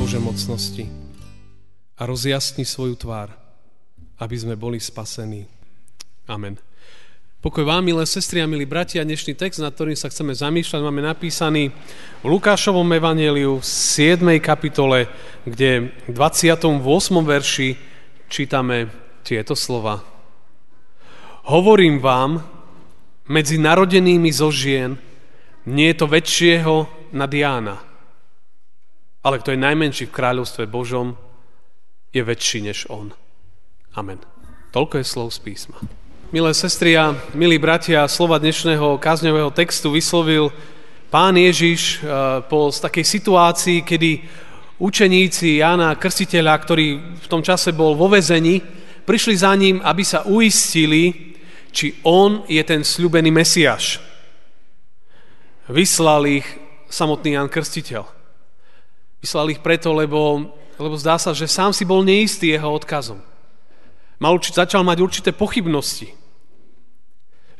Bože mocnosti a rozjasni svoju tvár, aby sme boli spasení. Amen. Pokoj vám, milé sestry a milí bratia, dnešný text, nad ktorým sa chceme zamýšľať, máme napísaný v Lukášovom evaneliu v 7. kapitole, kde v 28. verši čítame tieto slova. Hovorím vám, medzi narodenými zo žien nie je to väčšieho nad Jána. Ale kto je najmenší v kráľovstve Božom, je väčší než on. Amen. Toľko je slov z písma. Milé sestry a milí bratia, slova dnešného kázňového textu vyslovil pán Ježiš eh, po takej situácii, kedy učeníci Jána Krstiteľa, ktorý v tom čase bol vo vezení, prišli za ním, aby sa uistili, či on je ten sľubený Mesiáš. Vyslal ich samotný Ján Krstiteľ. Vyslal ich preto, lebo, lebo zdá sa, že sám si bol neistý jeho odkazom. Mal, začal mať určité pochybnosti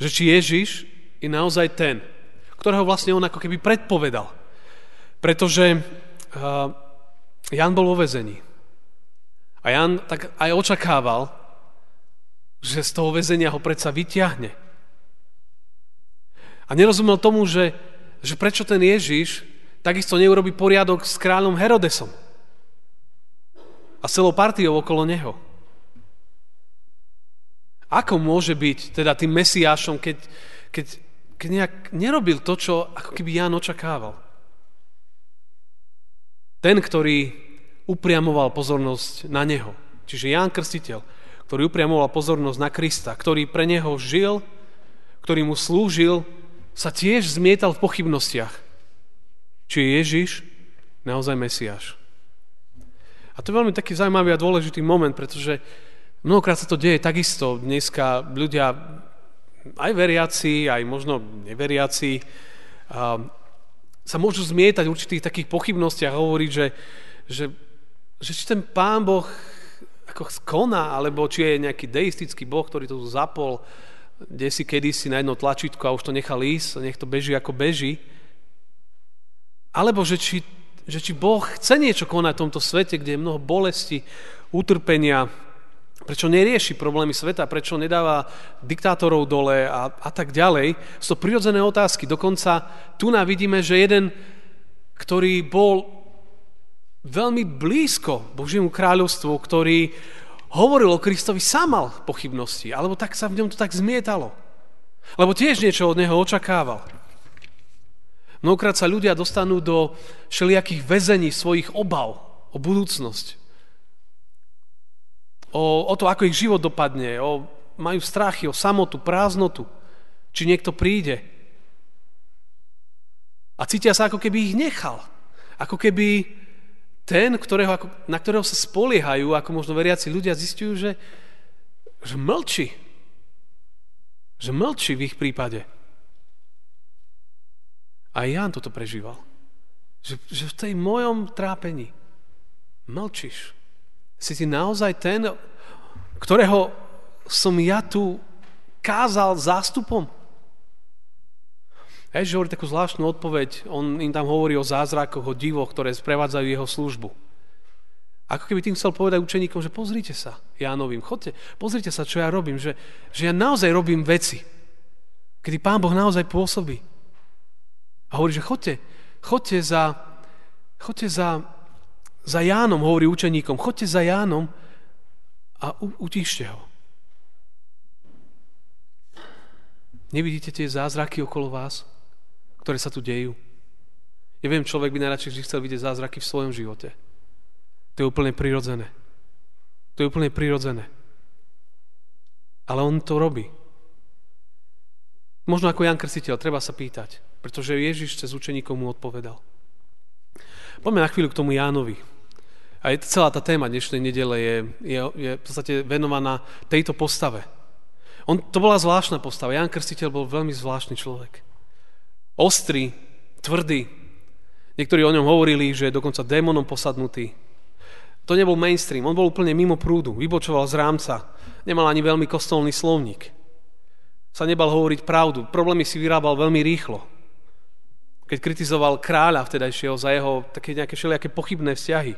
že či Ježiš je naozaj ten, ktorého vlastne on ako keby predpovedal. Pretože uh, Jan bol vo vezení. A Jan tak aj očakával, že z toho väzenia ho predsa vyťahne. A nerozumel tomu, že, že prečo ten Ježiš takisto neurobi poriadok s kráľom Herodesom a celou partiou okolo neho. Ako môže byť teda tým mesiášom, keď, keď, keď nejak nerobil to, čo ako keby Ján očakával? Ten, ktorý upriamoval pozornosť na neho, čiže Ján Krstiteľ, ktorý upriamoval pozornosť na Krista, ktorý pre neho žil, ktorý mu slúžil, sa tiež zmietal v pochybnostiach. Či je Ježiš naozaj Mesiáš. A to je veľmi taký zaujímavý a dôležitý moment, pretože Mnohokrát sa to deje takisto. Dneska ľudia, aj veriaci, aj možno neveriaci, sa môžu zmietať v určitých takých pochybnostiach a hovoriť, že, že, že či ten pán Boh ako koná, alebo či je nejaký deistický Boh, ktorý to zapol kde si kedysi na jedno tlačítko a už to nechal ísť, nech to beží ako beží. Alebo že či, že či Boh chce niečo konať v tomto svete, kde je mnoho bolesti, utrpenia, Prečo nerieši problémy sveta, prečo nedáva diktátorov dole a, a tak ďalej. Sú to prirodzené otázky. Dokonca tu vidíme, že jeden, ktorý bol veľmi blízko Božiemu kráľovstvu, ktorý hovoril o Kristovi, sám mal pochybnosti, alebo tak sa v ňom to tak zmietalo. Lebo tiež niečo od neho očakával. Mnohokrát sa ľudia dostanú do všelijakých väzení svojich obav o budúcnosť o, o to, ako ich život dopadne, o, majú strachy o samotu, prázdnotu, či niekto príde. A cítia sa, ako keby ich nechal. Ako keby ten, ktorého, na ktorého sa spoliehajú, ako možno veriaci ľudia zistujú, že, že mlčí. Že mlčí v ich prípade. A Jan toto prežíval. Že, že v tej mojom trápení mlčíš. Si ty naozaj ten, ktorého som ja tu kázal zástupom? Ježiš hovorí takú zvláštnu odpoveď. On im tam hovorí o zázrakoch, o divoch, ktoré sprevádzajú jeho službu. Ako keby tým chcel povedať učeníkom, že pozrite sa, Jánovým, chodte, pozrite sa, čo ja robím, že, že ja naozaj robím veci, kedy Pán Boh naozaj pôsobí. A hovorí, že chodte, chodte za, chodte za za Jánom, hovorí učeníkom, chodte za Jánom a utíšte ho. Nevidíte tie zázraky okolo vás, ktoré sa tu dejú? Ja viem, človek by najradšej vždy chcel vidieť zázraky v svojom živote. To je úplne prirodzené. To je úplne prirodzené. Ale on to robí. Možno ako Jan Krstiteľ, treba sa pýtať, pretože Ježiš cez učeníkov mu odpovedal. Poďme na chvíľu k tomu Jánovi. A celá tá téma dnešnej nedele je, je, je v podstate venovaná tejto postave. On, to bola zvláštna postava. Jan Krstiteľ bol veľmi zvláštny človek. Ostrý, tvrdý. Niektorí o ňom hovorili, že je dokonca démonom posadnutý. To nebol mainstream, on bol úplne mimo prúdu, vybočoval z rámca, nemal ani veľmi kostolný slovník. Sa nebal hovoriť pravdu, problémy si vyrábal veľmi rýchlo. Keď kritizoval kráľa vtedajšieho za jeho také nejaké všelijaké pochybné vzťahy.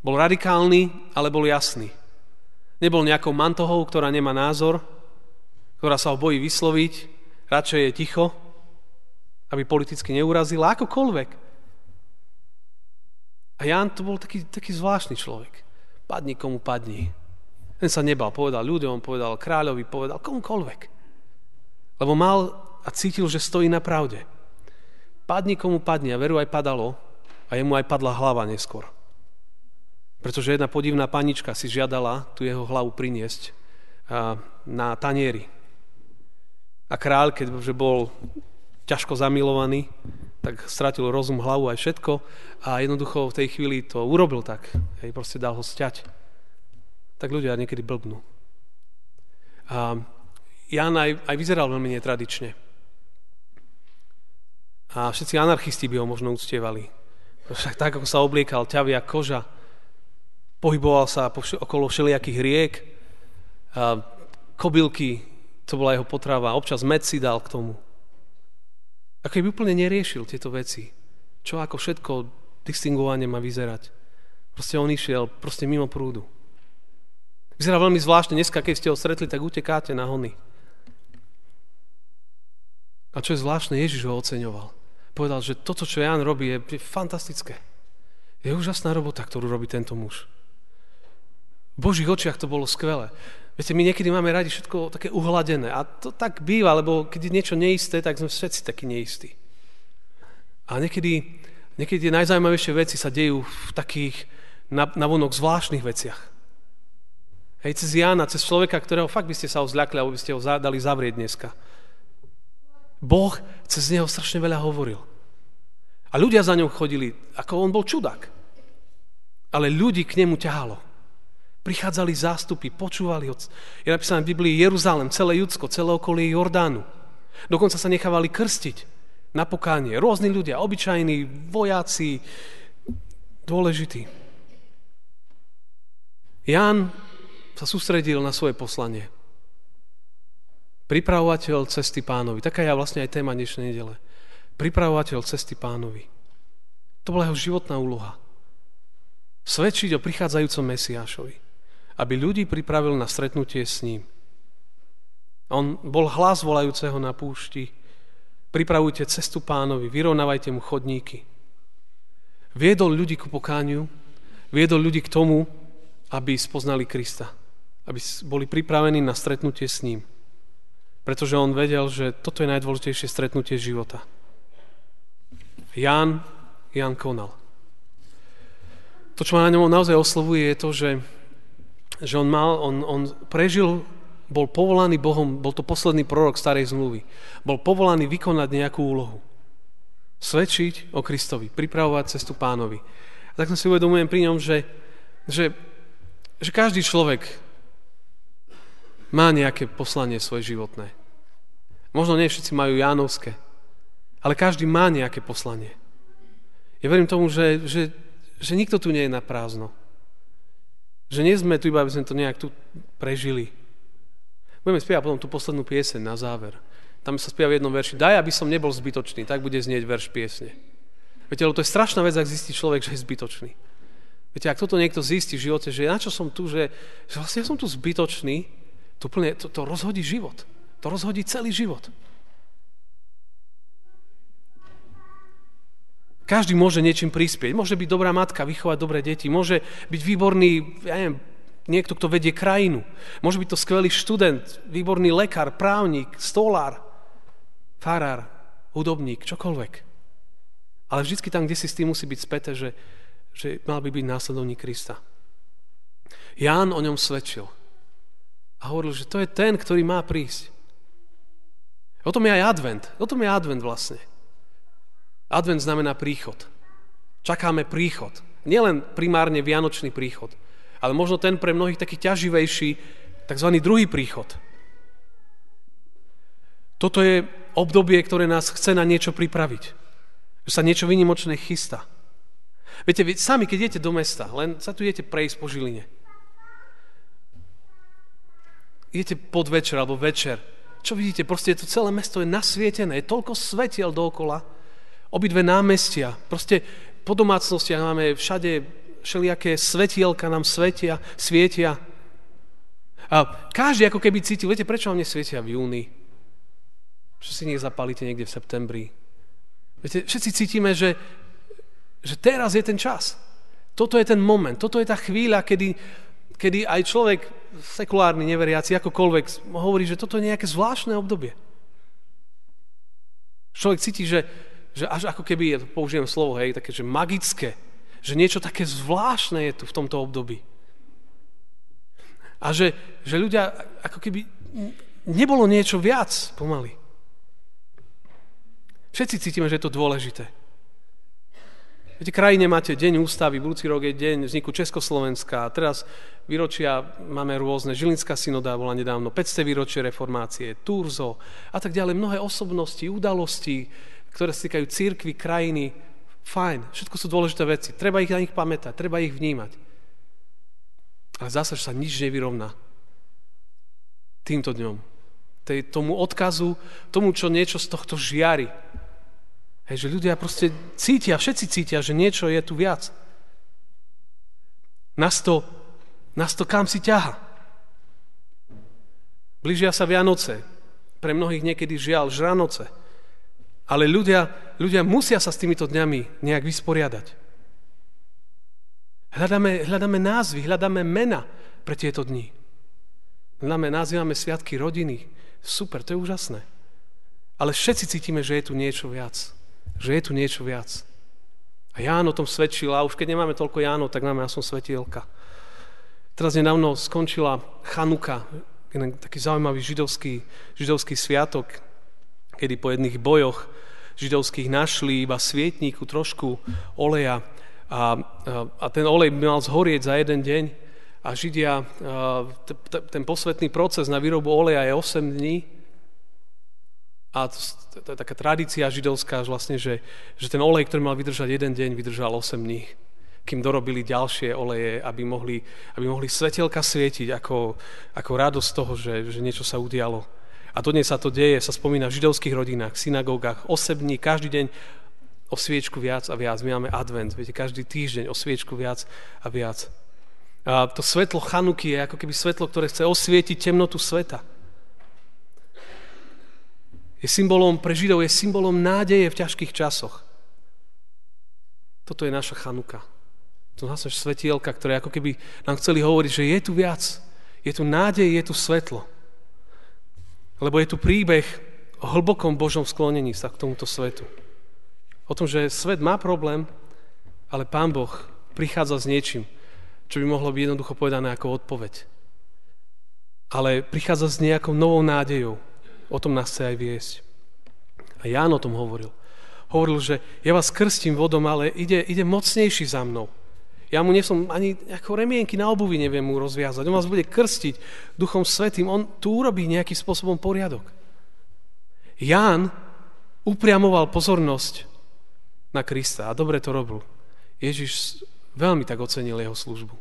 Bol radikálny, ale bol jasný. Nebol nejakou mantohou, ktorá nemá názor, ktorá sa ho bojí vysloviť, radšej je ticho, aby politicky neurazila, akokoľvek. A Jan to bol taký, taký zvláštny človek. Padni komu padni. Ten sa nebal, povedal ľuďom, povedal kráľovi, povedal komukoľvek. Lebo mal a cítil, že stojí na pravde. Padni komu padni a veru aj padalo a jemu aj padla hlava neskôr. Pretože jedna podivná panička si žiadala tú jeho hlavu priniesť na tanieri. A kráľ, keďže bol ťažko zamilovaný, tak stratil rozum, hlavu aj všetko a jednoducho v tej chvíli to urobil tak. Hej, proste dal ho sťať. Tak ľudia niekedy blbnú. A Jan aj, aj vyzeral veľmi netradične. A všetci anarchisti by ho možno uctievali. Však tak, ako sa obliekal, ťavia koža, Pohyboval sa okolo všelijakých riek, a kobylky, to bola jeho potrava, občas med si dal k tomu. Ako by úplne neriešil tieto veci. Čo ako všetko distingovanie má vyzerať. Proste on išiel proste mimo prúdu. Vyzerá veľmi zvláštne. Dneska, keď ste ho stretli, tak utekáte na hony. A čo je zvláštne, Ježiš ho oceňoval. Povedal, že toto, čo Jan robí, je, fantastické. Je úžasná robota, ktorú robí tento muž. V Božích očiach to bolo skvelé. Viete, my niekedy máme radi všetko také uhladené. A to tak býva, lebo keď je niečo neisté, tak sme všetci takí neistí. A niekedy, niekedy najzaujímavejšie veci sa dejú v takých navonok zvláštnych veciach. Hej, cez Jána, cez človeka, ktorého fakt by ste sa ho zľakli, alebo by ste ho dali zavrieť dneska. Boh cez neho strašne veľa hovoril. A ľudia za ňou chodili, ako on bol čudák. Ale ľudí k nemu ťahalo. Prichádzali zástupy, počúvali ho. Je napísané v Biblii Jeruzalem, celé Judsko, celé okolie Jordánu. Dokonca sa nechávali krstiť na pokánie. Rôzni ľudia, obyčajní, vojaci, dôležití. Ján sa sústredil na svoje poslanie. Pripravovateľ cesty pánovi. Taká je vlastne aj téma dnešnej nedele. Pripravovateľ cesty pánovi. To bola jeho životná úloha. Svedčiť o prichádzajúcom Mesiášovi aby ľudí pripravil na stretnutie s ním. On bol hlas volajúceho na púšti. Pripravujte cestu pánovi, vyrovnávajte mu chodníky. Viedol ľudí ku pokániu, viedol ľudí k tomu, aby spoznali Krista. Aby boli pripravení na stretnutie s ním. Pretože on vedel, že toto je najdôležitejšie stretnutie života. Ján, Ján konal. To, čo ma na ňom naozaj oslovuje, je to, že že on, mal, on, on prežil, bol povolaný Bohom, bol to posledný prorok starej zmluvy. Bol povolaný vykonať nejakú úlohu. Svedčiť o Kristovi, pripravovať cestu pánovi. A tak som si uvedomujem pri ňom, že, že, že každý človek má nejaké poslanie svoje životné. Možno nie všetci majú Jánovské, ale každý má nejaké poslanie. Ja verím tomu, že, že, že nikto tu nie je na prázdno. Že nie sme tu iba, aby sme to nejak tu prežili. Budeme spievať potom tú poslednú pieseň na záver. Tam sa spieva v jednom verši. Daj, aby som nebol zbytočný. Tak bude znieť verš piesne. Viete, lebo to je strašná vec, ak zistí človek, že je zbytočný. Viete, ak toto niekto zistí v živote, že na čo som tu, že, že vlastne ja som tu zbytočný, to, plne, to, to rozhodí život. To rozhodí celý život. Každý môže niečím prispieť. Môže byť dobrá matka, vychovať dobré deti. Môže byť výborný, ja neviem, niekto, kto vedie krajinu. Môže byť to skvelý študent, výborný lekár, právnik, stolár, farár, hudobník, čokoľvek. Ale vždy tam, kde si s tým musí byť späté, že, že mal by byť následovník Krista. Ján o ňom svedčil. A hovoril, že to je ten, ktorý má prísť. O tom je aj advent. O tom je advent vlastne. Advent znamená príchod. Čakáme príchod. Nielen primárne vianočný príchod, ale možno ten pre mnohých taký ťaživejší, tzv. druhý príchod. Toto je obdobie, ktoré nás chce na niečo pripraviť. Že sa niečo vynimočné chystá. Viete, vy sami, keď idete do mesta, len sa tu idete prejsť po Žiline. Idete pod večer alebo večer. Čo vidíte? Proste je to celé mesto je nasvietené. Je toľko svetiel dookola. Obidve námestia. Proste po domácnostiach máme všade všelijaké svetielka nám svetia, svietia. A každý ako keby cítil, viete, prečo vám nesvietia v júni? Čo si nech zapálite niekde v septembri? Viete, všetci cítime, že, že teraz je ten čas. Toto je ten moment, toto je tá chvíľa, kedy, kedy aj človek, sekulárny, neveriaci, akokoľvek, hovorí, že toto je nejaké zvláštne obdobie. Človek cíti, že, že až ako keby, ja použijem slovo, hej, také, že magické, že niečo také zvláštne je tu v tomto období. A že, že ľudia, ako keby nebolo niečo viac pomaly. Všetci cítime, že je to dôležité. Viete, krajine máte deň ústavy, budúci rok je deň vzniku Československa, a teraz výročia máme rôzne, Žilinská synoda bola nedávno, 500 výročie reformácie, Turzo a tak ďalej, mnohé osobnosti, udalosti, ktoré sa týkajú církvy, krajiny, fajn, všetko sú dôležité veci, treba ich na nich pamätať, treba ich vnímať. Ale zase, sa nič nevyrovná týmto dňom. Tomu odkazu, tomu, čo niečo z tohto žiari, Hej, že ľudia proste cítia, všetci cítia, že niečo je tu viac. Nás to, nás to kam si ťaha. Blížia sa Vianoce. Pre mnohých niekedy žiaľ žranoce. Ale ľudia, ľudia musia sa s týmito dňami nejak vysporiadať. Hľadáme, hľadáme názvy, hľadáme mena pre tieto dni. Hľadáme, nazývame sviatky rodiny. Super, to je úžasné. Ale všetci cítime, že je tu niečo viac že je tu niečo viac. A Ján o tom svedčil, a už keď nemáme toľko Jánov, tak máme aspoň svetielka. Teraz nedávno skončila Chanuka, jeden taký zaujímavý židovský, židovský sviatok, kedy po jedných bojoch židovských našli iba svietníku trošku oleja a, a, ten olej mal zhorieť za jeden deň a Židia, ten posvetný proces na výrobu oleja je 8 dní a to, to je taká tradícia židovská, že vlastne, že, že ten olej, ktorý mal vydržať jeden deň, vydržal 8 dní kým dorobili ďalšie oleje, aby mohli, aby mohli svetelka svietiť ako, ako radosť toho, že, že niečo sa udialo. A dodnes sa to deje, sa spomína v židovských rodinách, synagógach, 8 dní, každý deň o sviečku viac a viac. My máme advent, viete, každý týždeň o sviečku viac a viac. A to svetlo Chanuky je ako keby svetlo, ktoré chce osvietiť temnotu sveta je symbolom, pre Židov je symbolom nádeje v ťažkých časoch. Toto je naša chanuka. To naša svetielka, ktoré ako keby nám chceli hovoriť, že je tu viac. Je tu nádej, je tu svetlo. Lebo je tu príbeh o hlbokom Božom sklonení sa k tomuto svetu. O tom, že svet má problém, ale Pán Boh prichádza s niečím, čo by mohlo byť jednoducho povedané ako odpoveď. Ale prichádza s nejakou novou nádejou, o tom nás chce aj viesť. A Ján o tom hovoril. Hovoril, že ja vás krstím vodom, ale ide, ide mocnejší za mnou. Ja mu nesom ani ako remienky na obuvi neviem mu rozviazať. On vás bude krstiť Duchom Svetým. On tu urobí nejakým spôsobom poriadok. Ján upriamoval pozornosť na Krista a dobre to robil. Ježiš veľmi tak ocenil jeho službu.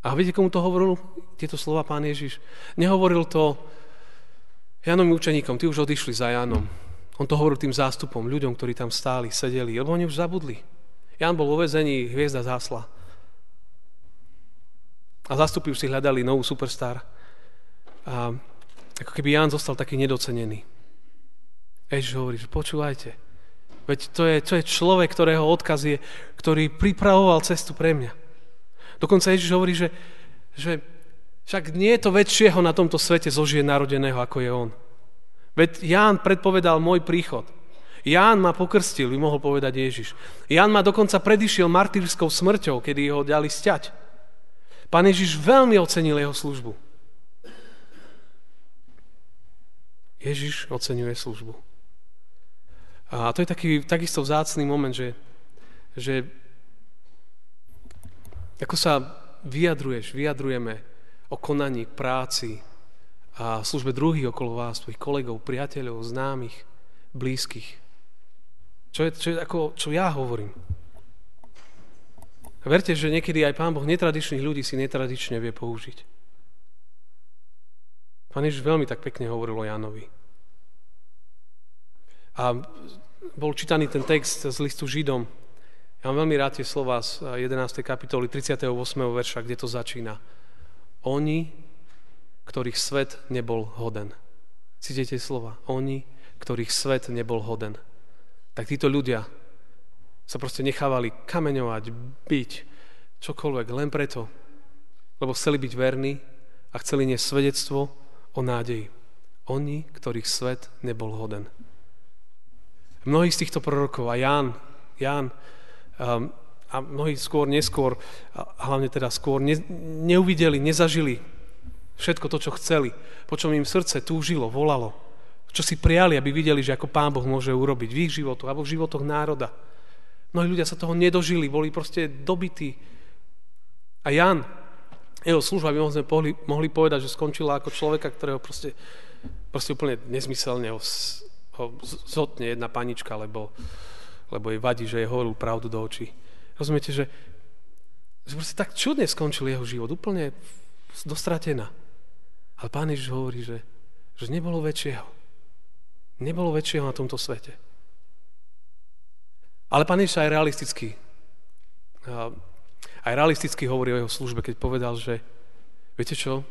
A viete, komu to hovoril? Tieto slova pán Ježiš. Nehovoril to Janovým učeníkom, tí už odišli za Jánom. On to hovoril tým zástupom, ľuďom, ktorí tam stáli, sedeli, lebo oni už zabudli. Ján bol vo vezení, hviezda zásla. A zástupy už si hľadali novú superstar. A ako keby Ján zostal taký nedocenený. Ježiš hovorí, že počúvajte, veď to je, to je človek, ktorého odkaz je, ktorý pripravoval cestu pre mňa. Dokonca Ježiš hovorí, že, že však nie je to väčšieho na tomto svete zožije narodeného, ako je on. Veď Ján predpovedal môj príchod. Ján ma pokrstil, by mohol povedať Ježiš. Ján ma dokonca predišiel martyrskou smrťou, kedy ho dali sťať. Pán Ježiš veľmi ocenil jeho službu. Ježiš oceňuje službu. A to je taký takisto vzácný moment, že, že Ako sa vyjadruješ, vyjadrujeme o konaní, práci a službe druhých okolo vás, tvojich kolegov, priateľov, známych, blízkych. Čo, je, čo, je ako, čo ja hovorím. Verte, že niekedy aj Pán Boh netradičných ľudí si netradične vie použiť. Pán Ježiš veľmi tak pekne hovoril o Jánovi. A bol čítaný ten text z listu Židom. Ja mám veľmi rád tie slova z 11. kapitoly 38. verša, kde to začína. Oni, ktorých svet nebol hoden. Cítite slova? Oni, ktorých svet nebol hoden. Tak títo ľudia sa proste nechávali kameňovať, byť, čokoľvek, len preto, lebo chceli byť verní a chceli niesť svedectvo o nádeji. Oni, ktorých svet nebol hoden. Mnohí z týchto prorokov, a Ján, Ján um, a mnohí skôr, neskôr, a hlavne teda skôr, ne, neuvideli, nezažili všetko to, čo chceli, po čom im srdce túžilo, volalo, čo si prijali, aby videli, že ako Pán Boh môže urobiť v ich životoch alebo v životoch národa. Mnohí ľudia sa toho nedožili, boli proste dobití. A Jan, jeho služba by sme mohli, mohli povedať, že skončila ako človeka, ktorého proste, proste úplne nezmyselne ho, ho zotne jedna panička, lebo, lebo jej vadí, že je hovoril pravdu do očí. Rozumiete, že, že proste tak čudne skončil jeho život, úplne dostratená. Ale Pán Ježiš hovorí, že, že nebolo väčšieho. Nebolo väčšieho na tomto svete. Ale Pán Ježiš aj realisticky, aj realisticky hovorí o jeho službe, keď povedal, že viete čo,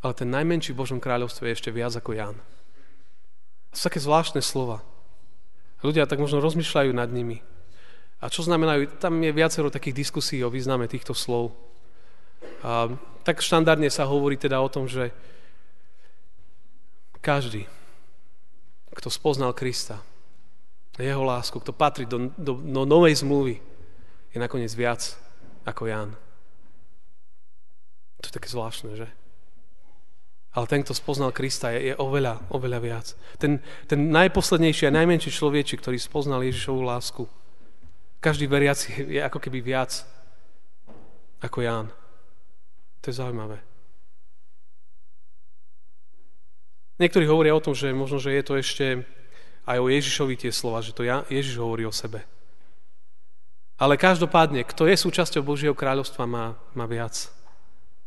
ale ten najmenší v Božom kráľovstve je ešte viac ako Ján. To sú také zvláštne slova. Ľudia tak možno rozmýšľajú nad nimi. A čo znamenajú? Tam je viacero takých diskusí o význame týchto slov. A tak štandardne sa hovorí teda o tom, že každý, kto spoznal Krista, jeho lásku, kto patrí do, do, do novej zmluvy, je nakoniec viac ako Ján. To je také zvláštne, že? Ale ten, kto spoznal Krista, je, je oveľa, oveľa viac. Ten, ten najposlednejší a najmenší človečik, ktorý spoznal Ježišovú lásku, každý veriaci je ako keby viac ako Ján. To je zaujímavé. Niektorí hovoria o tom, že možno, že je to ešte aj o Ježišovi tie slova, že to Ježiš hovorí o sebe. Ale každopádne, kto je súčasťou Božieho kráľovstva, má, má viac.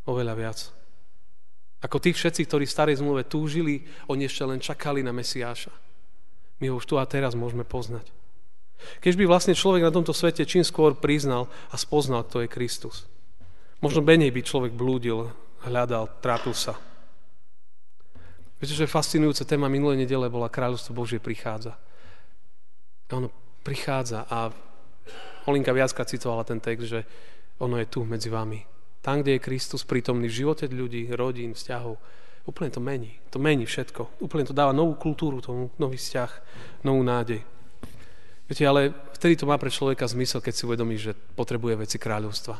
Oveľa viac. Ako tí všetci, ktorí v starej zmluve túžili, oni ešte len čakali na Mesiáša. My ho už tu a teraz môžeme poznať. Keď by vlastne človek na tomto svete čím skôr priznal a spoznal, kto je Kristus. Možno menej by človek blúdil, hľadal, trápil sa. Viete, že fascinujúca téma minulej nedele bola Kráľovstvo Božie prichádza. A ono prichádza a Olinka viackrát citovala ten text, že ono je tu medzi vami. Tam, kde je Kristus prítomný v živote ľudí, rodín, vzťahov, úplne to mení. To mení všetko. Úplne to dáva novú kultúru tomu, nový vzťah, novú nádej. Viete, ale vtedy to má pre človeka zmysel, keď si uvedomí, že potrebuje veci kráľovstva.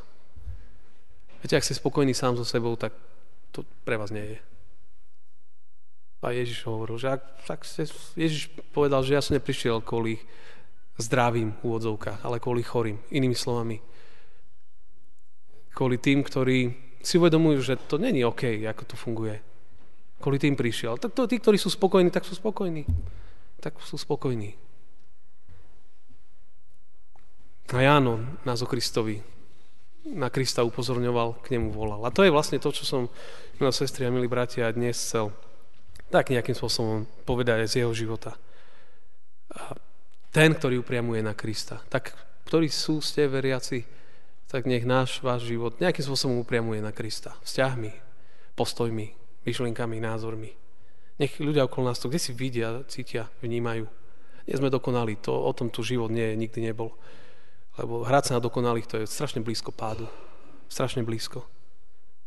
Viete, ak ste spokojní sám so sebou, tak to pre vás nie je. A Ježiš hovoril, že ak, ak ste, Ježiš povedal, že ja som neprišiel kvôli zdravým úvodzovkách, ale kvôli chorým. Inými slovami, kvôli tým, ktorí si uvedomujú, že to není OK, ako to funguje. Kvôli tým prišiel. Tak to, tí, ktorí sú spokojní, tak sú spokojní. Tak sú spokojní. A Jáno nás o na Krista upozorňoval, k nemu volal. A to je vlastne to, čo som, milé sestri a milí bratia, dnes chcel tak nejakým spôsobom povedať z jeho života. A ten, ktorý upriamuje na Krista, tak ktorí sú ste veriaci, tak nech náš, váš život nejakým spôsobom upriamuje na Krista. Vzťahmi, postojmi, myšlienkami, názormi. Nech ľudia okolo nás to kde si vidia, cítia, vnímajú. Nie sme dokonali, to, o tom tu život nie, nikdy nebol. Lebo hrať sa na dokonalých, to je strašne blízko pádu. Strašne blízko.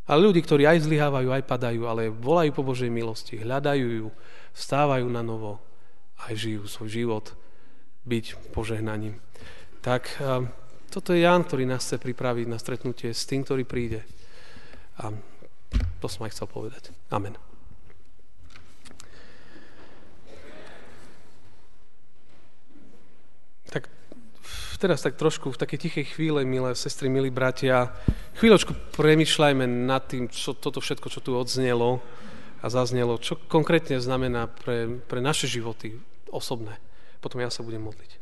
Ale ľudí, ktorí aj zlyhávajú, aj padajú, ale volajú po Božej milosti, hľadajú ju, vstávajú na novo, aj žijú svoj život byť požehnaním. Tak toto je Ján, ktorý nás chce pripraviť na stretnutie s tým, ktorý príde. A to som aj chcel povedať. Amen. Teraz tak trošku v takej tichej chvíle, milé sestry, milí bratia, chvíľočku premyšľajme nad tým, čo toto všetko, čo tu odznelo a zaznelo, čo konkrétne znamená pre, pre naše životy osobné. Potom ja sa budem modliť.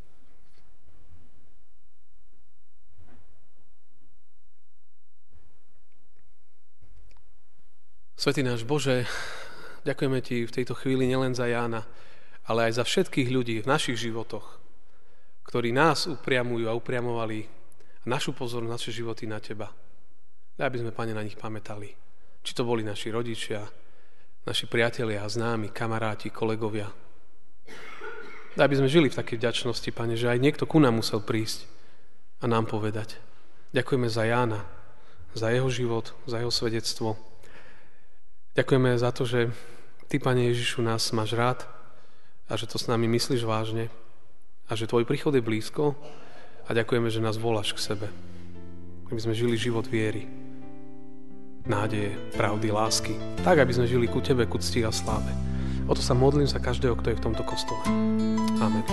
Svetý náš Bože, ďakujeme Ti v tejto chvíli nielen za Jána, ale aj za všetkých ľudí v našich životoch, ktorí nás upriamujú a upriamovali našu pozornosť, naše životy na Teba. Aby sme, Pane, na nich pamätali. Či to boli naši rodičia, naši priatelia, známi, kamaráti, kolegovia. Aby sme žili v takej vďačnosti, Pane, že aj niekto ku nám musel prísť a nám povedať. Ďakujeme za Jána, za jeho život, za jeho svedectvo. Ďakujeme za to, že Ty, Pane Ježišu, nás máš rád a že to s nami myslíš vážne a že Tvoj príchod je blízko a ďakujeme, že nás voláš k sebe, aby sme žili život viery, nádeje, pravdy, lásky, tak, aby sme žili ku Tebe, ku cti a sláve. O to sa modlím za každého, kto je v tomto kostole. Amen.